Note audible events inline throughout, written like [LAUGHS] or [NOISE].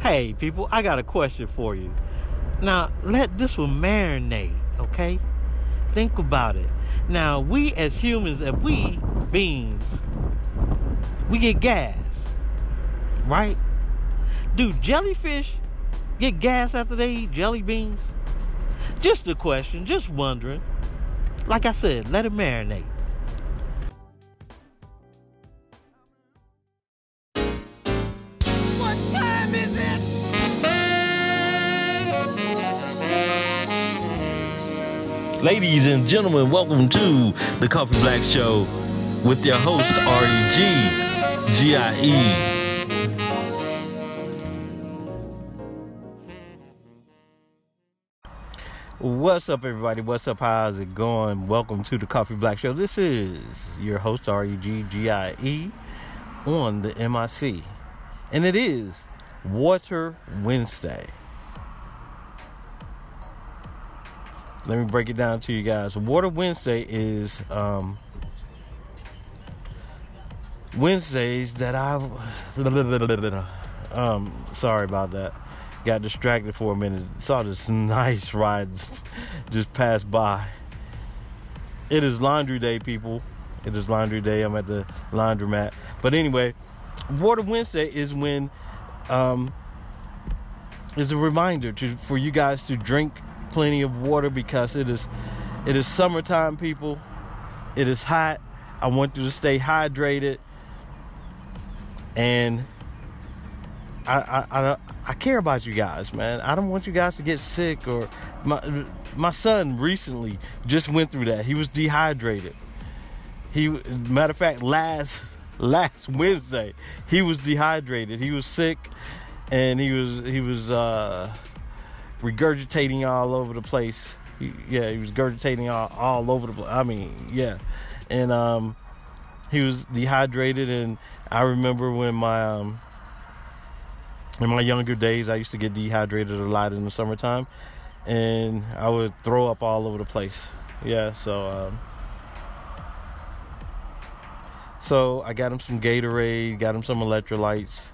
Hey, people, I got a question for you. Now, let this one marinate, okay? Think about it. Now, we as humans, if we beings, we get gas, right? Do jellyfish get gas after they eat jelly beans? Just a question, just wondering. Like I said, let it marinate. Ladies and gentlemen, welcome to the Coffee Black Show with your host, R-E-G, G-I-E. What's up, everybody? What's up? How's it going? Welcome to the Coffee Black Show. This is your host, R-E-G-G-I-E, on the MIC. And it is Water Wednesday. Let me break it down to you guys. Water Wednesday is um, Wednesdays that I. [LAUGHS] Um, sorry about that. Got distracted for a minute. Saw this nice ride [LAUGHS] just pass by. It is laundry day, people. It is laundry day. I'm at the laundromat. But anyway, Water Wednesday is when um, is a reminder to for you guys to drink plenty of water because it is it is summertime people. It is hot. I want you to stay hydrated. And I, I i i care about you guys man. I don't want you guys to get sick or my my son recently just went through that. He was dehydrated. He matter of fact last last wednesday he was dehydrated. He was sick and he was he was uh regurgitating all over the place. He, yeah, he was regurgitating all, all over the place. I mean, yeah. And um, he was dehydrated. And I remember when my um, in my younger days, I used to get dehydrated a lot in the summertime, and I would throw up all over the place. Yeah, so um, so I got him some Gatorade, got him some electrolytes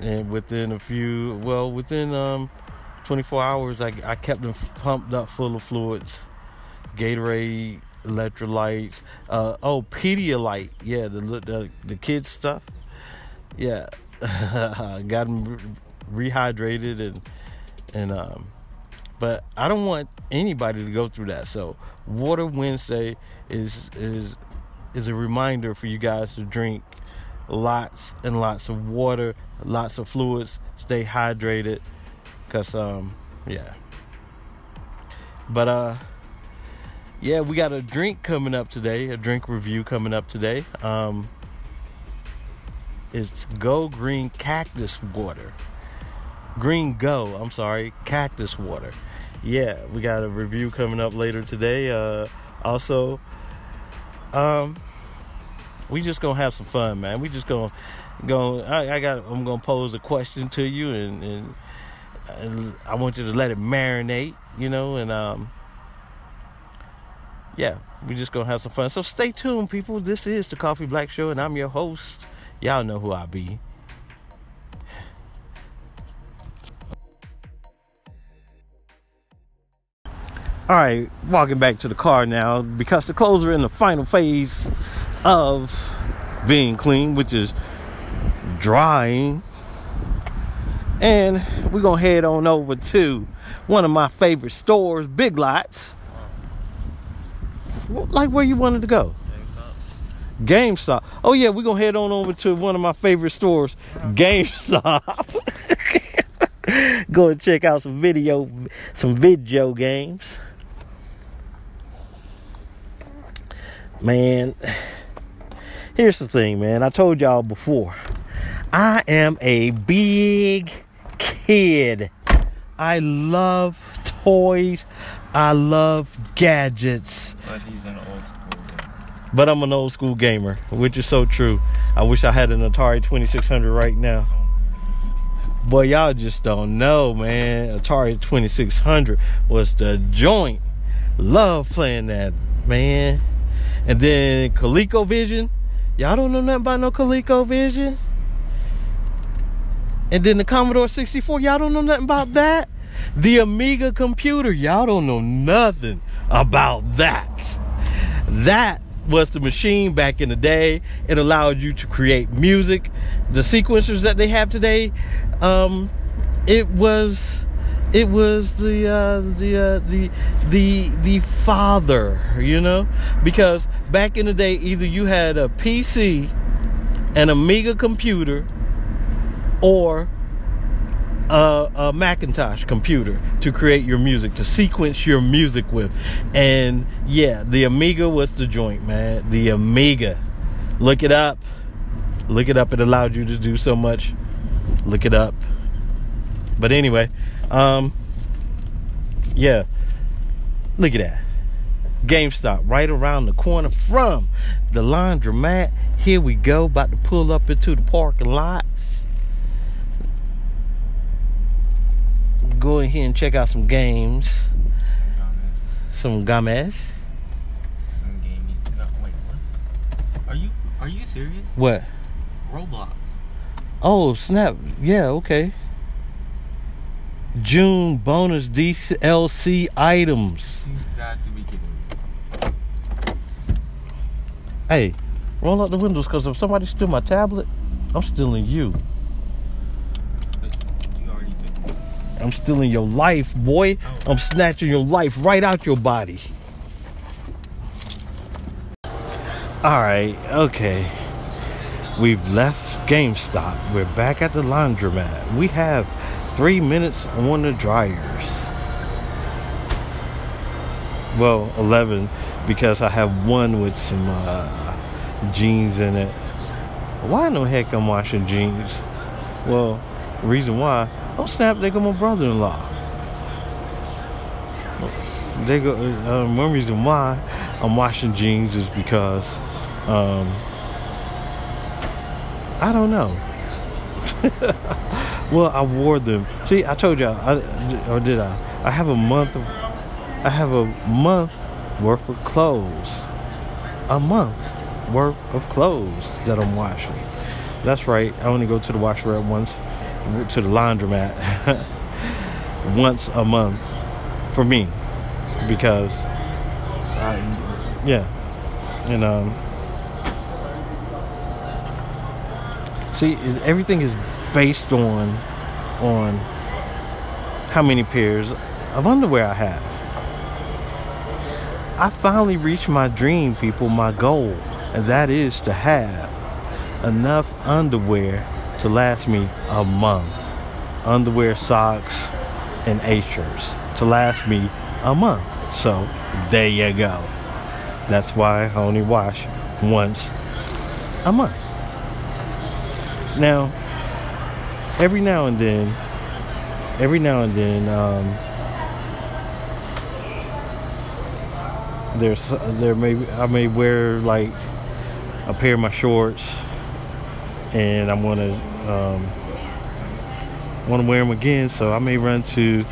and within a few well within um 24 hours I, I kept them pumped up full of fluids. Gatorade electrolytes uh oh pedialyte. Yeah the the, the kids stuff. Yeah. [LAUGHS] Got them re- rehydrated and and um but i don't want anybody to go through that. So water wednesday is is is a reminder for you guys to drink lots and lots of water, lots of fluids, stay hydrated cuz um yeah. But uh yeah, we got a drink coming up today, a drink review coming up today. Um it's Go Green Cactus Water. Green Go, I'm sorry, Cactus Water. Yeah, we got a review coming up later today. Uh also um we just gonna have some fun, man. We just gonna go. I, I, got. I'm gonna pose a question to you, and, and, I want you to let it marinate, you know. And um, yeah, we just gonna have some fun. So stay tuned, people. This is the Coffee Black Show, and I'm your host. Y'all know who I be. All right, walking back to the car now because the clothes are in the final phase of being clean, which is drying. And we're gonna head on over to one of my favorite stores, Big Lots. Like where you wanted to go? GameStop. GameStop. Oh yeah, we're gonna head on over to one of my favorite stores, GameStop. [LAUGHS] Go and check out some video, some video games. Man Here's the thing, man. I told y'all before. I am a big kid. I love toys. I love gadgets. But he's an old school gamer. But I'm an old school gamer, which is so true. I wish I had an Atari 2600 right now. Boy, y'all just don't know, man. Atari 2600 was the joint. Love playing that, man. And then ColecoVision Y'all don't know nothing about no ColecoVision? And then the Commodore 64, y'all don't know nothing about that. The Amiga computer, y'all don't know nothing about that. That was the machine back in the day. It allowed you to create music. The sequencers that they have today, um, it was it was the uh, the uh, the the the father, you know, because back in the day, either you had a PC, an Amiga computer, or a, a Macintosh computer to create your music, to sequence your music with. And yeah, the Amiga was the joint, man. The Amiga. Look it up. Look it up. It allowed you to do so much. Look it up. But anyway, um, yeah. Look at that. GameStop right around the corner from the laundromat. Here we go, about to pull up into the parking lots. Go in here and check out some games, Gomez. some games. Some gaming. No, wait, what? Are you are you serious? What? Roblox. Oh, snap. Yeah, okay. June bonus DLC items. Hey, roll up the windows because if somebody steal my tablet, I'm stealing you. I'm stealing your life, boy. I'm snatching your life right out your body. All right, okay. We've left GameStop. We're back at the laundromat. We have three minutes on the dryers. Well, 11 because I have one with some uh, jeans in it. Why in the heck I'm washing jeans? Well, reason why, oh snap, they got my brother-in-law. They go. Um, one reason why I'm washing jeans is because, um, I don't know. [LAUGHS] well, I wore them. See, I told y'all, I, or did I? I have a month of, I have a month worth of clothes. A month worth of clothes that I'm washing. That's right. I only go to the washer at once, to the laundromat [LAUGHS] once a month for me because, I, yeah, and um, see, everything is based on on how many pairs of underwear I have. I finally reached my dream, people, my goal, and that is to have enough underwear to last me a month. Underwear, socks, and A shirts to last me a month. So there you go. That's why I only wash once a month. Now, every now and then, every now and then, um, there's there may I may wear like a pair of my shorts, and I'm gonna um, want to wear them again. So I may run to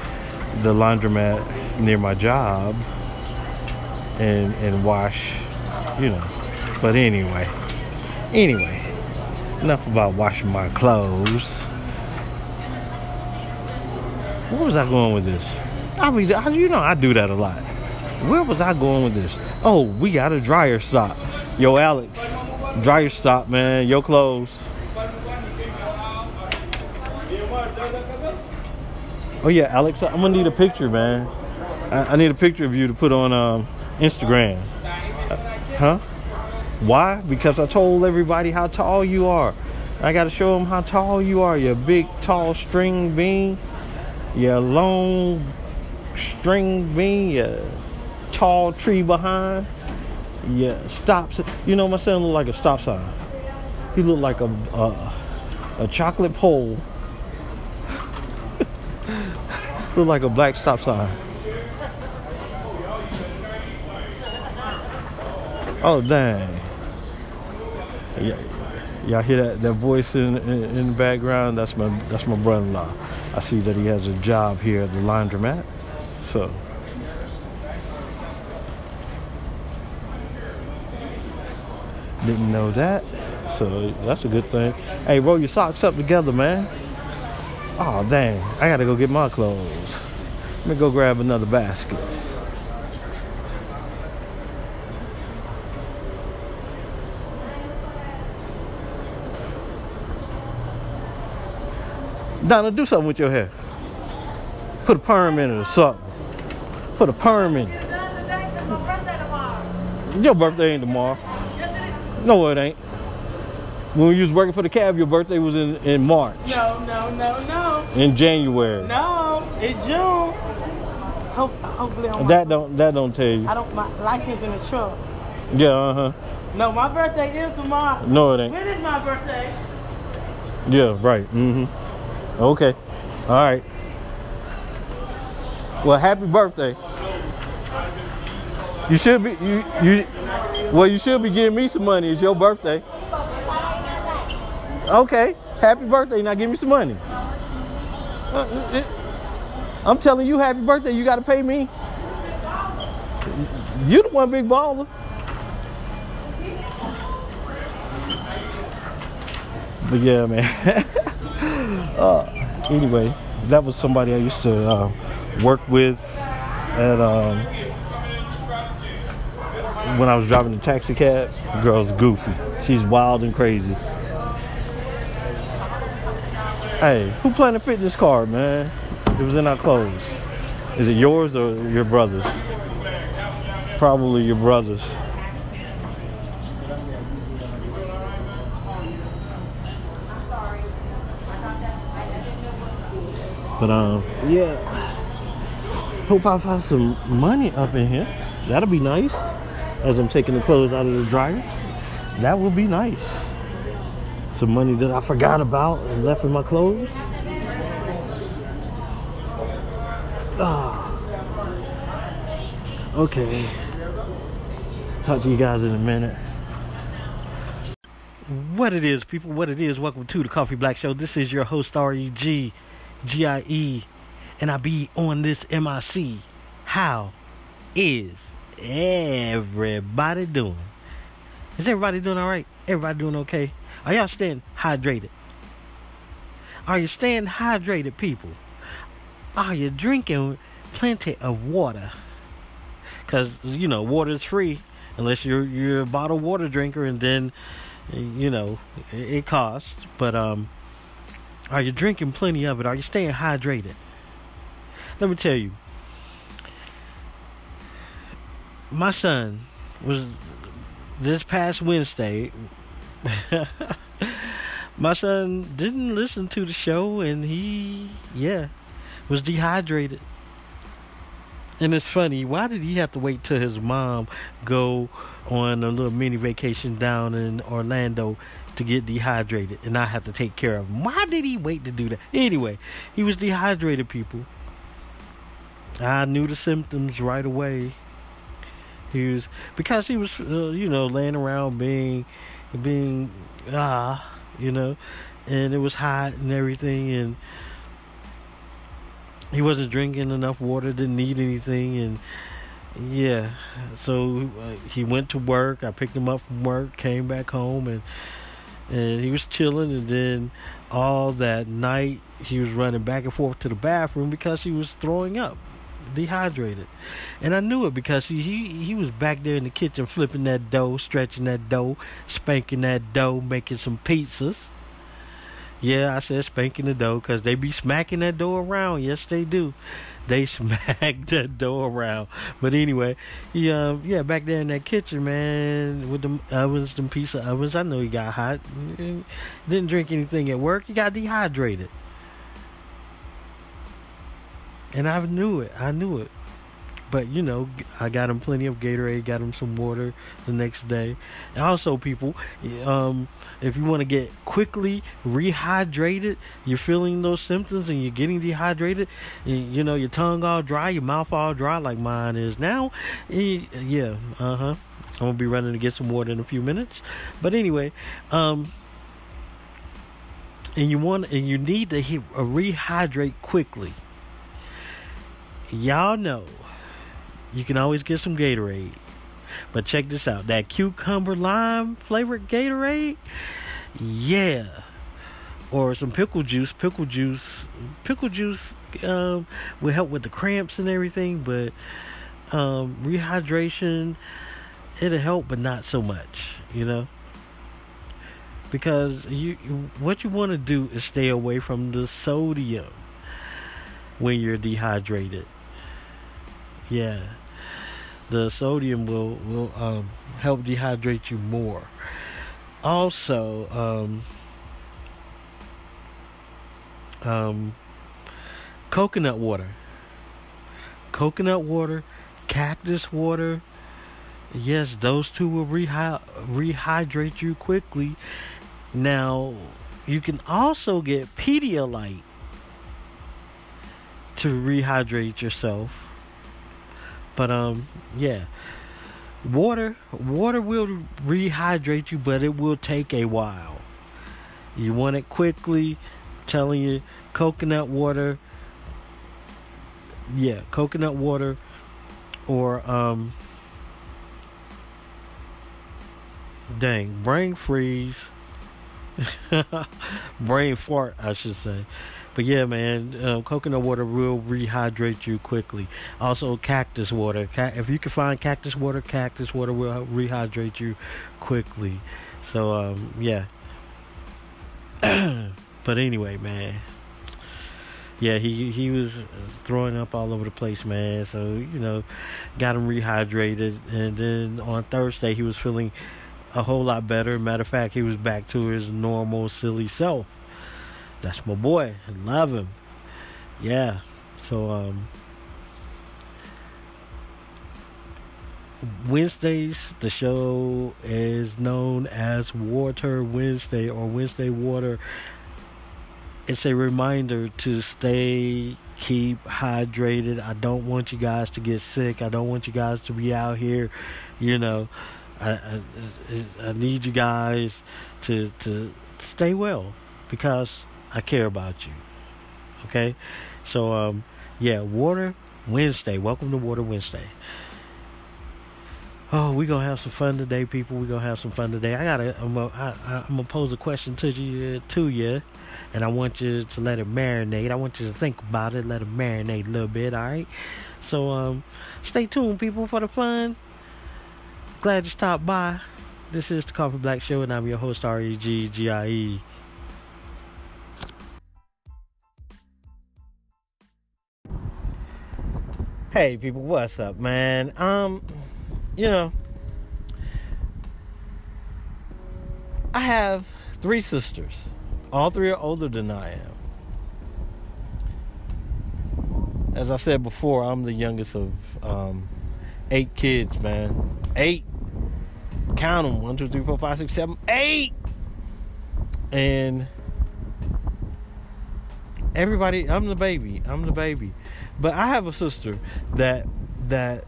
the laundromat near my job and and wash, you know. But anyway, anyway, enough about washing my clothes. Where was I going with this? I mean, I- you know, I do that a lot. Where was I going with this? Oh, we got a dryer stop. Yo, Alex, dryer stop, man. Your clothes. Oh yeah, Alex, I'm gonna need a picture, man. I, I need a picture of you to put on um, Instagram. Uh, huh? Why? Because I told everybody how tall you are. I gotta show them how tall you are. You big, tall string bean. You long string bean. your tall tree behind. Yeah, stops. You know, my son look like a stop sign. He look like a a, a chocolate pole. [LAUGHS] look like a black stop sign. Oh dang! Yeah, y'all hear that that voice in, in in the background? That's my that's my brother-in-law. I see that he has a job here at the laundromat. So. Didn't know that. So that's a good thing. Hey, roll your socks up together, man. Oh dang! I gotta go get my clothes. Let me go grab another basket. Donna, do something with your hair. Put a perm in it or something. Put a perm in it. Your birthday ain't tomorrow. No, it ain't. When you was working for the cab, your birthday was in, in March. No, no, no, no. In January. No, it's June. Hope, hopefully, I'm That don't that don't tell you. I don't. My license in the truck. Yeah, uh huh. No, my birthday is tomorrow. No, it ain't. When is my birthday? Yeah, right. Mm-hmm. Okay. All right. Well, happy birthday. You should be you you. Well, you should be giving me some money. It's your birthday. Okay. Happy birthday. Now give me some money. Uh, I'm telling you, happy birthday. You got to pay me. You the one big baller. But yeah, man. [LAUGHS] uh, anyway, that was somebody I used to uh, work with at um, when I was driving the taxi cab. Girl's goofy. She's wild and crazy. Hey, who planned to fit this car, man? It was in our clothes. Is it yours or your brother's? Probably your brother's. But um, yeah. Hope I find some money up in here. That'll be nice. As I'm taking the clothes out of the dryer. That will be nice. Some money that I forgot about and left in my clothes. Ah. Okay. Talk to you guys in a minute. What it is, people, what it is. Welcome to the Coffee Black Show. This is your host, R-E-G, G-I-E, and I be on this MIC. How is everybody doing? Is everybody doing all right? Everybody doing okay? Are y'all staying hydrated? Are you staying hydrated, people? Are you drinking plenty of water? Because, you know, water is free unless you're, you're a bottled water drinker and then, you know, it, it costs. But, um, are you drinking plenty of it? Are you staying hydrated? Let me tell you. My son was this past Wednesday. [LAUGHS] my son didn't listen to the show and he, yeah, was dehydrated. And it's funny, why did he have to wait till his mom go on a little mini vacation down in Orlando to get dehydrated and I have to take care of him? Why did he wait to do that? Anyway, he was dehydrated, people. I knew the symptoms right away. He was because he was, uh, you know, laying around being, being ah, you know, and it was hot and everything, and he wasn't drinking enough water, didn't need anything, and yeah, so uh, he went to work. I picked him up from work, came back home, and and he was chilling, and then all that night he was running back and forth to the bathroom because he was throwing up dehydrated. And I knew it because he, he he was back there in the kitchen flipping that dough, stretching that dough, spanking that dough, making some pizzas. Yeah, I said spanking the dough because they be smacking that dough around. Yes, they do. They [LAUGHS] smacked that door around. But anyway, he um yeah back there in that kitchen, man, with them ovens, them pizza ovens. I know he got hot. Didn't drink anything at work. He got dehydrated. And I knew it. I knew it. But you know, I got him plenty of Gatorade, got him some water the next day. And also, people, um, if you want to get quickly rehydrated, you're feeling those symptoms and you're getting dehydrated, you, you know, your tongue all dry, your mouth all dry, like mine is now. Yeah, uh huh. I'm gonna be running to get some water in a few minutes. But anyway, um, and you want and you need to uh, rehydrate quickly. Y'all know you can always get some Gatorade. But check this out. That cucumber lime flavored Gatorade, yeah. or some pickle juice. Pickle juice, pickle juice um, will help with the cramps and everything, but um, rehydration it'll help, but not so much. You know, because you what you want to do is stay away from the sodium when you're dehydrated. Yeah, the sodium will will um, help dehydrate you more. Also, um, um, coconut water, coconut water, cactus water. Yes, those two will rehy- rehydrate you quickly. Now, you can also get Pedialyte to rehydrate yourself. But um yeah. Water water will rehydrate you, but it will take a while. You want it quickly, I'm telling you, coconut water. Yeah, coconut water or um dang, brain freeze. [LAUGHS] brain fart, I should say. But yeah, man, uh, coconut water will rehydrate you quickly. Also, cactus water. If you can find cactus water, cactus water will rehydrate you quickly. So, um, yeah. [CLEARS THROAT] but anyway, man. Yeah, he he was throwing up all over the place, man. So you know, got him rehydrated, and then on Thursday he was feeling a whole lot better. Matter of fact, he was back to his normal silly self. That's my boy. I love him. Yeah. So um Wednesdays the show is known as Water Wednesday or Wednesday Water. It's a reminder to stay keep hydrated. I don't want you guys to get sick. I don't want you guys to be out here, you know. I, I, I need you guys to to stay well because I care about you. Okay? So um yeah, Water Wednesday. Welcome to Water Wednesday. Oh, we gonna have some fun today, people. We gonna have some fun today. I gotta, I'm gonna, I, I'm gonna pose a question to you, to you, and I want you to let it marinate. I want you to think about it, let it marinate a little bit. All right. So um, stay tuned, people, for the fun. Glad you stopped by. This is the Coffee Black Show, and I'm your host, R E G G I E. Hey people, what's up, man? Um, you know, I have three sisters. All three are older than I am. As I said before, I'm the youngest of um, eight kids, man. Eight. Count them. One, two, three, four, five, six, seven, eight. And everybody, I'm the baby. I'm the baby. But I have a sister that that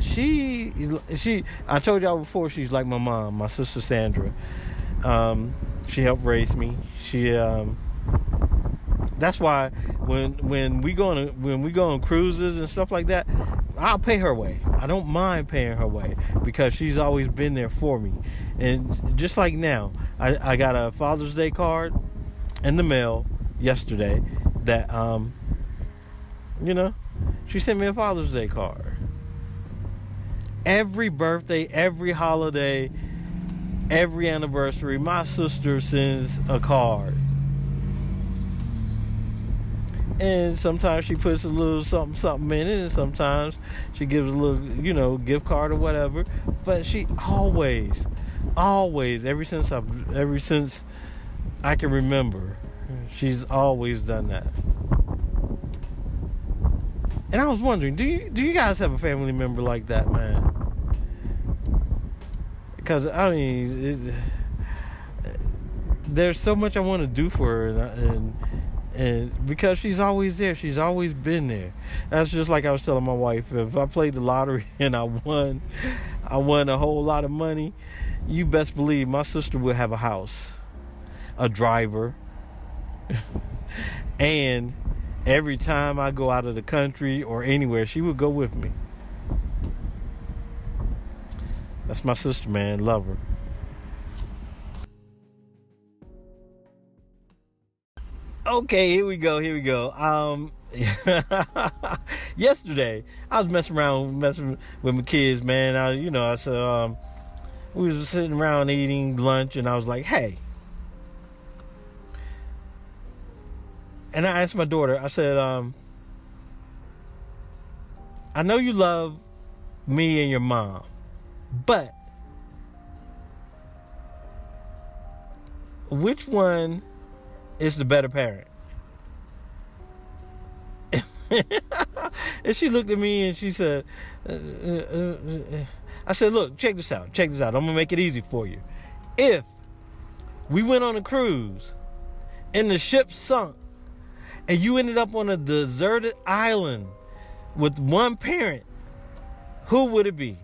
she she I told y'all before she's like my mom, my sister Sandra. Um, she helped raise me. She um, that's why when when we go on when we go on cruises and stuff like that, I'll pay her way. I don't mind paying her way because she's always been there for me. And just like now, I, I got a Father's Day card in the mail yesterday that um you know, she sent me a Father's Day card. Every birthday, every holiday, every anniversary, my sister sends a card. And sometimes she puts a little something something in it, and sometimes she gives a little, you know, gift card or whatever. But she always, always, ever since I've, ever since I can remember, she's always done that. And I was wondering, do you do you guys have a family member like that, man? Because I mean, it, there's so much I want to do for her, and, and and because she's always there, she's always been there. That's just like I was telling my wife. If I played the lottery [LAUGHS] and I won, I won a whole lot of money. You best believe my sister would have a house, a driver, [LAUGHS] and every time I go out of the country or anywhere, she would go with me. That's my sister, man. Love her. Okay, here we go. Here we go. Um, [LAUGHS] yesterday I was messing around, messing with my kids, man. I, you know, I said, um, we was sitting around eating lunch, and I was like, hey. And I asked my daughter, I said, um, I know you love me and your mom, but which one is the better parent? [LAUGHS] and she looked at me and she said, uh, uh, uh, I said, look, check this out. Check this out. I'm going to make it easy for you. If we went on a cruise and the ship sunk and you ended up on a deserted island with one parent, who would it be?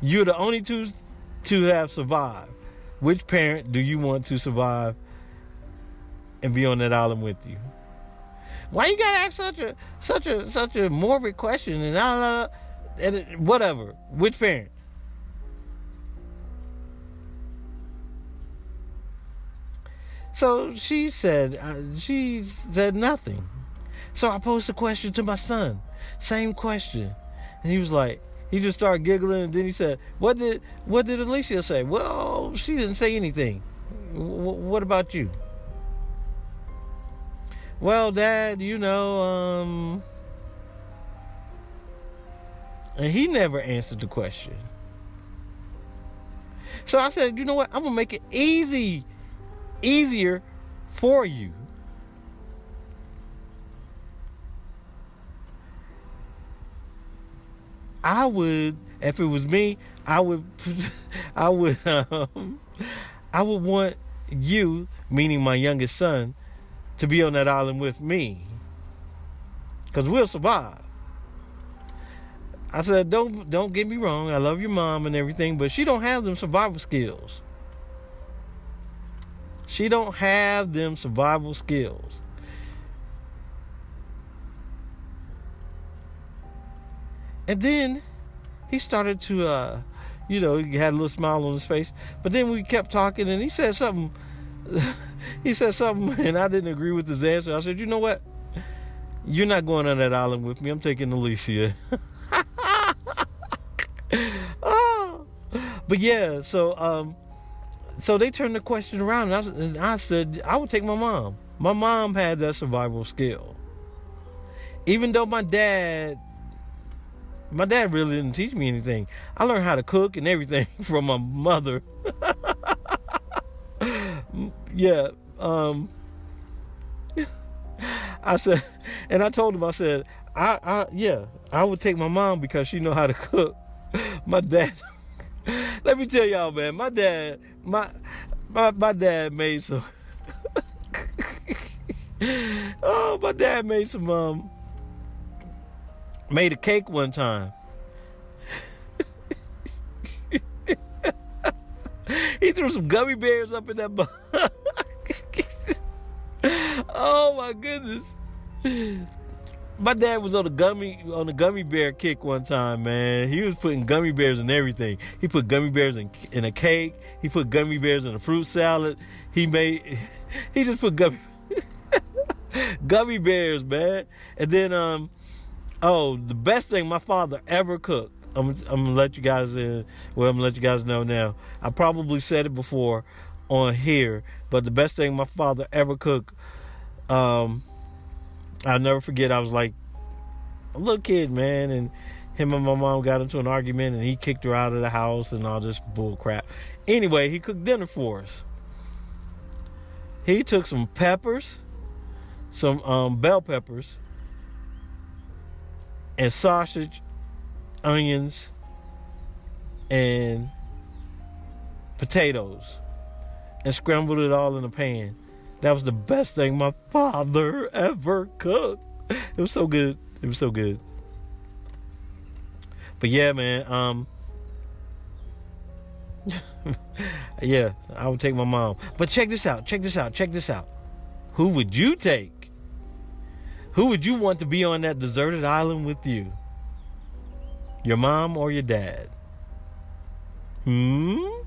You're the only two to have survived. Which parent do you want to survive and be on that island with you? Why you gotta ask such a such a such a morbid question and uh, and whatever? Which parent? So she said uh, she said nothing. So I posed a question to my son, same question, and he was like, he just started giggling, and then he said, "What did what did Alicia say?" Well, she didn't say anything. W- what about you? Well, Dad, you know, um, and he never answered the question. So I said, you know what? I'm gonna make it easy, easier for you. I would, if it was me, I would, [LAUGHS] I would, um, I would want you, meaning my youngest son, to be on that island with me, because we'll survive. I said, don't don't get me wrong. I love your mom and everything, but she don't have them survival skills. She don't have them survival skills. And then he started to, uh, you know, he had a little smile on his face. But then we kept talking, and he said something. [LAUGHS] he said something, and I didn't agree with his answer. I said, you know what? You're not going on that island with me. I'm taking Alicia. oh. [LAUGHS] But yeah, so um, so they turned the question around, and I, and I said I would take my mom. My mom had that survival skill. Even though my dad my dad really didn't teach me anything. I learned how to cook and everything [LAUGHS] from my mother. [LAUGHS] yeah. Um, [LAUGHS] I said, and I told him, I said, I, I, yeah, I would take my mom because she know how to cook. My dad, let me tell y'all, man, my dad, my, my, my dad made some. [LAUGHS] oh, my dad made some um, made a cake one time. [LAUGHS] he threw some gummy bears up in that box. [LAUGHS] oh my goodness. My dad was on a gummy on a gummy bear kick one time, man. He was putting gummy bears in everything. He put gummy bears in in a cake. He put gummy bears in a fruit salad. He made [LAUGHS] he just put gummy [LAUGHS] gummy bears, man. And then um Oh, the best thing my father ever cooked. I'm, I'm gonna let you guys in. Well, I'm gonna let you guys know now. I probably said it before on here, but the best thing my father ever cooked. Um, I'll never forget. I was like a little kid, man, and him and my mom got into an argument, and he kicked her out of the house and all this bull crap. Anyway, he cooked dinner for us. He took some peppers, some um, bell peppers, and sausage, onions, and potatoes and scrambled it all in a pan. That was the best thing my father ever cooked. It was so good. It was so good. But yeah, man, um [LAUGHS] yeah, I would take my mom. But check this out. Check this out. Check this out. Who would you take? Who would you want to be on that deserted island with you? Your mom or your dad? Hmm?